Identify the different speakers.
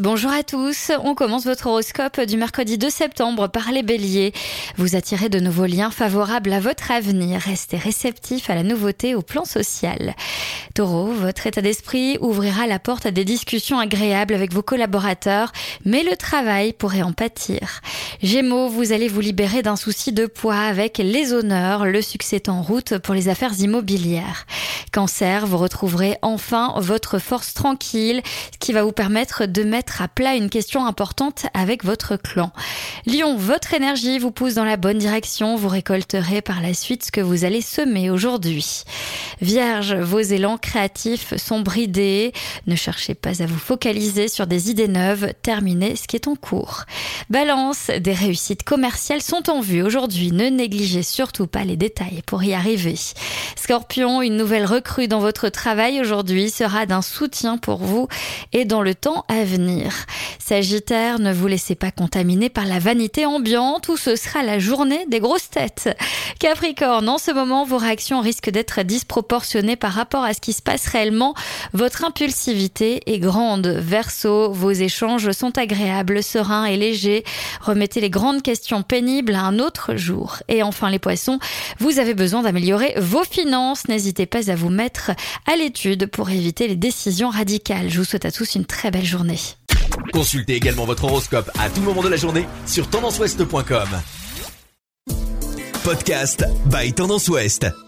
Speaker 1: Bonjour à tous, on commence votre horoscope du mercredi 2 septembre par les béliers. Vous attirez de nouveaux liens favorables à votre avenir, restez réceptif à la nouveauté au plan social. Taureau, votre état d'esprit ouvrira la porte à des discussions agréables avec vos collaborateurs, mais le travail pourrait en pâtir. Gémeaux, vous allez vous libérer d'un souci de poids avec les honneurs, le succès est en route pour les affaires immobilières. Cancer, vous retrouverez enfin votre force tranquille, ce qui va vous permettre de mettre à plat une question importante avec votre clan. Lion, votre énergie vous pousse dans la bonne direction, vous récolterez par la suite ce que vous allez semer aujourd'hui. Vierge, vos élans créatifs sont bridés, ne cherchez pas à vous focaliser sur des idées neuves, terminez ce qui est en cours. Balance, des réussites commerciales sont en vue aujourd'hui, ne négligez surtout pas les détails pour y arriver. Scorpion, une nouvelle recrue dans votre travail aujourd'hui sera d'un soutien pour vous et dans le temps à venir. Sagittaire, ne vous laissez pas contaminer par la vanité ambiante ou ce sera la journée des grosses têtes. Capricorne, en ce moment, vos réactions risquent d'être disproportionnées par rapport à ce qui se passe réellement. Votre impulsivité est grande. Verseau, vos échanges sont agréables, sereins et légers. Remettez les grandes questions pénibles à un autre jour. Et enfin, les poissons, vous avez besoin d'améliorer vos finances. N'hésitez pas à vous mettre à l'étude pour éviter les décisions radicales. Je vous souhaite à tous une très belle journée.
Speaker 2: Consultez également votre horoscope à tout moment de la journée sur tendanceouest.com. Podcast by Tendance Ouest.